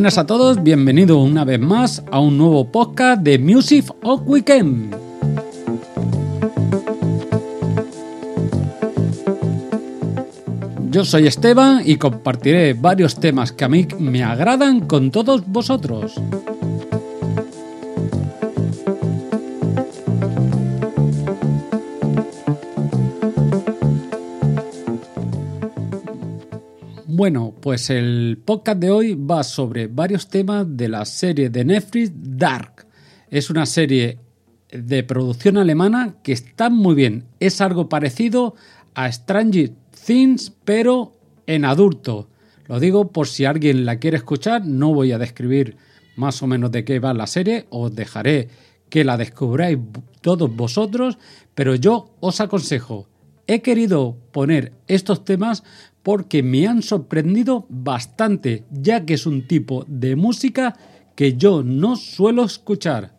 Buenas a todos, bienvenido una vez más a un nuevo podcast de Music of Weekend. Yo soy Esteban y compartiré varios temas que a mí me agradan con todos vosotros. Bueno, pues el podcast de hoy va sobre varios temas de la serie de Netflix Dark. Es una serie de producción alemana que está muy bien. Es algo parecido a Stranger Things, pero en adulto. Lo digo por si alguien la quiere escuchar, no voy a describir más o menos de qué va la serie, os dejaré que la descubráis todos vosotros, pero yo os aconsejo, he querido poner estos temas porque me han sorprendido bastante, ya que es un tipo de música que yo no suelo escuchar.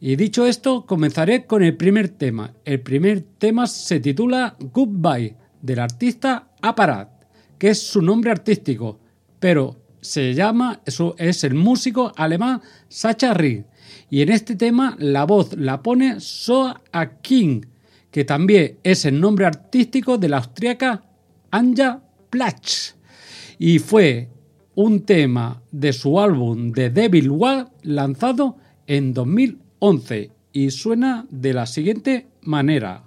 Y dicho esto, comenzaré con el primer tema. El primer tema se titula Goodbye, del artista Aparat, que es su nombre artístico, pero se llama, es el músico alemán Sacha Ring. Y en este tema la voz la pone Soa King, que también es el nombre artístico de la austríaca Anja Platz y fue un tema de su álbum The Devil War lanzado en 2011 y suena de la siguiente manera.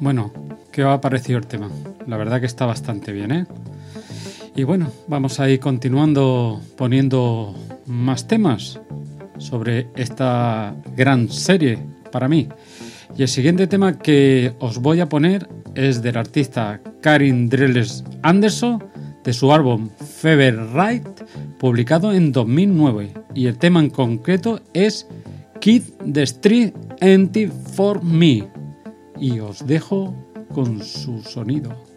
Bueno, ¿qué os ha parecido el tema? La verdad que está bastante bien, ¿eh? Y bueno, vamos a ir continuando poniendo más temas sobre esta gran serie para mí. Y el siguiente tema que os voy a poner es del artista Karin Dreles Anderson de su álbum Fever Right, publicado en 2009. Y el tema en concreto es Kid the Street Empty for Me. Y os dejo con su sonido.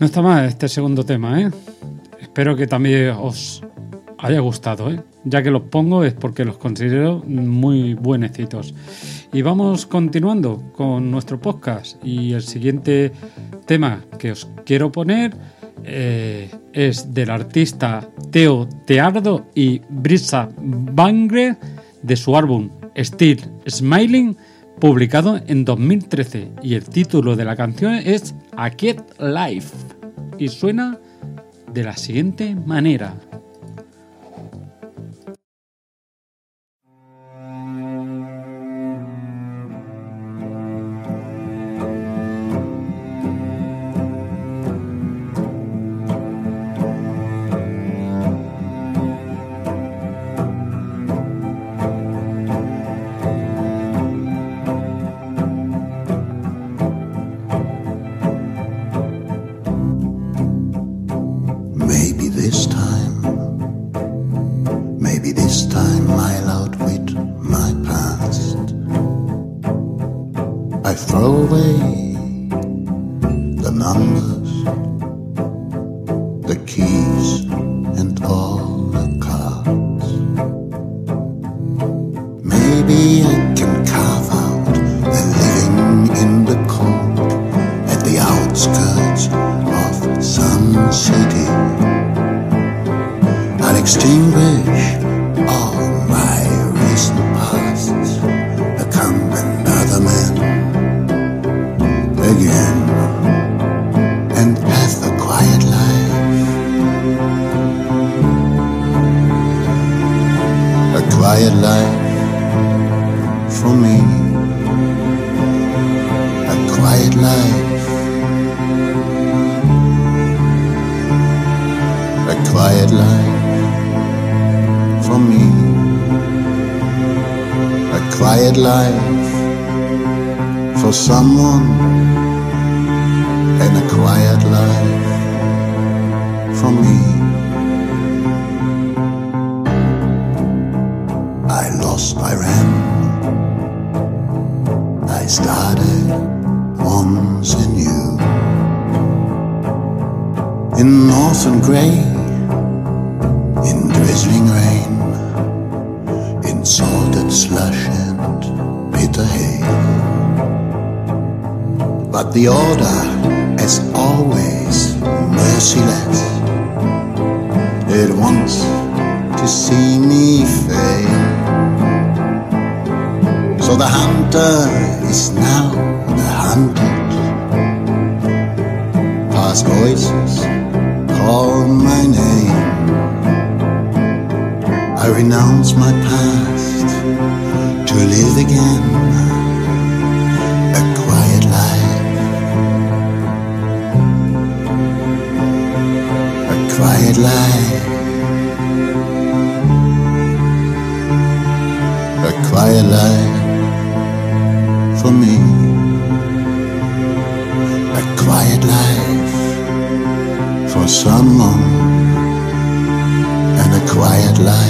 No está mal este segundo tema, ¿eh? Espero que también os haya gustado, ¿eh? Ya que los pongo es porque los considero muy buenecitos. Y vamos continuando con nuestro podcast. Y el siguiente tema que os quiero poner eh, es del artista Teo Teardo y Brisa Bangre de su álbum Still Smiling publicado en 2013 y el título de la canción es A Quiet Life y suena de la siguiente manera. and all. quiet life for me. A quiet life for someone, and a quiet life for me. I lost my ram. I started once in you. In northern gray the order, as always, merciless. It wants to see me fail. So the hunter is now the hunted. Past voices call my name. I renounce my past to live again. A quiet life, a quiet life. A quiet life for me. A quiet life for someone. And a quiet life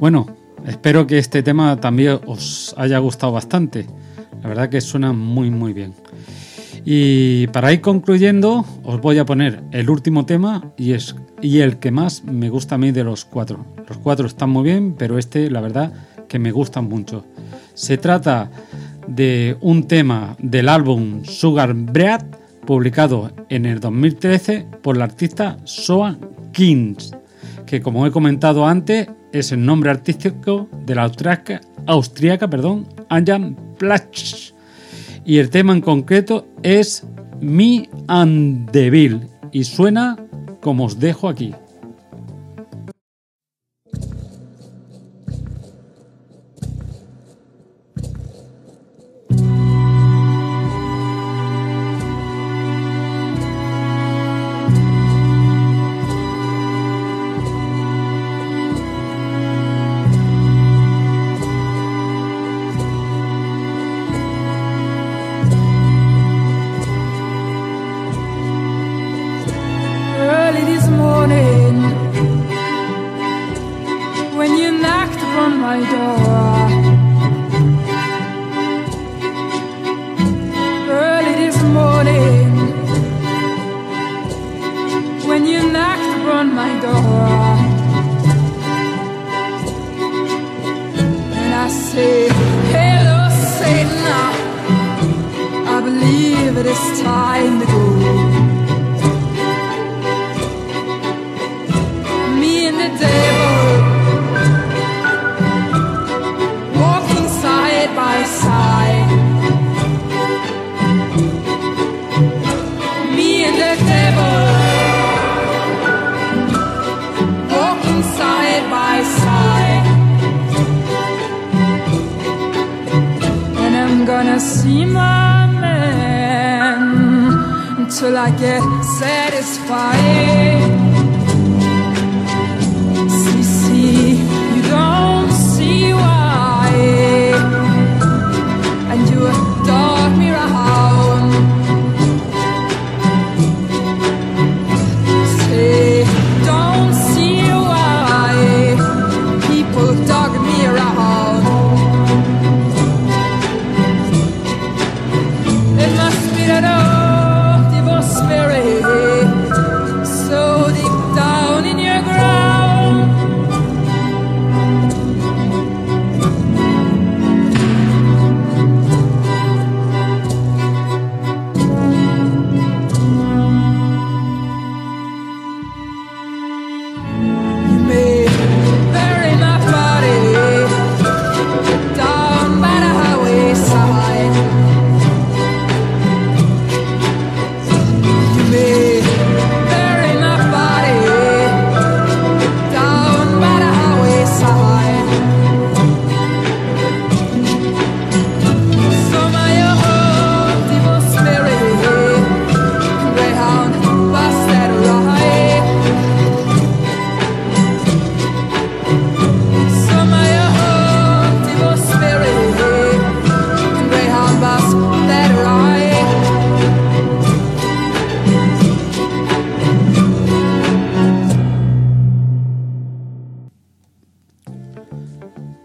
Bueno, espero que este tema también os haya gustado bastante. La verdad que suena muy muy bien. Y para ir concluyendo, os voy a poner el último tema y es y el que más me gusta a mí de los cuatro. Los cuatro están muy bien, pero este, la verdad, que me gustan mucho. Se trata de un tema del álbum Sugar Bread, publicado en el 2013 por la artista Soa Kings, que como he comentado antes, es el nombre artístico de la austriaca, perdón, Anjan Platsch y el tema en concreto es Me and the Bill y suena como os dejo aquí.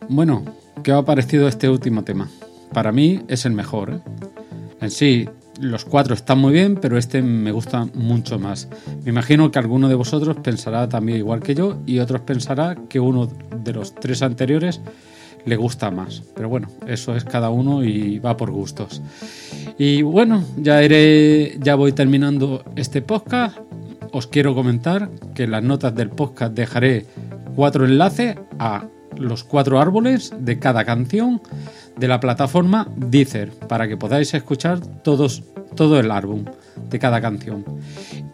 Bueno, ¿qué ha parecido este último tema? Para mí es el mejor. ¿eh? En sí, los cuatro están muy bien, pero este me gusta mucho más. Me imagino que alguno de vosotros pensará también igual que yo y otros pensará que uno de los tres anteriores le gusta más. Pero bueno, eso es cada uno y va por gustos. Y bueno, ya iré, ya voy terminando este podcast. Os quiero comentar que en las notas del podcast dejaré cuatro enlaces a los cuatro árboles de cada canción de la plataforma Deezer para que podáis escuchar todos, todo el álbum de cada canción.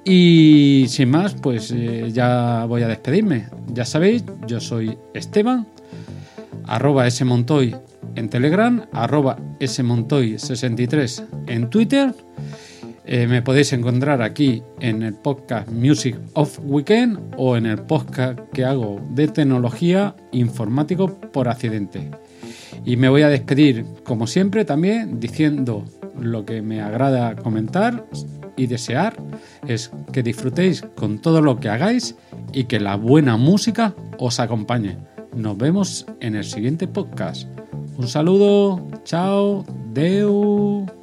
Y sin más, pues eh, ya voy a despedirme. Ya sabéis, yo soy Esteban, arroba smontoy en Telegram, arroba smontoy63 en Twitter. Eh, me podéis encontrar aquí en el podcast Music of Weekend o en el podcast que hago de tecnología informático por accidente. Y me voy a despedir, como siempre, también diciendo lo que me agrada comentar y desear es que disfrutéis con todo lo que hagáis y que la buena música os acompañe. Nos vemos en el siguiente podcast. Un saludo, chao, deu.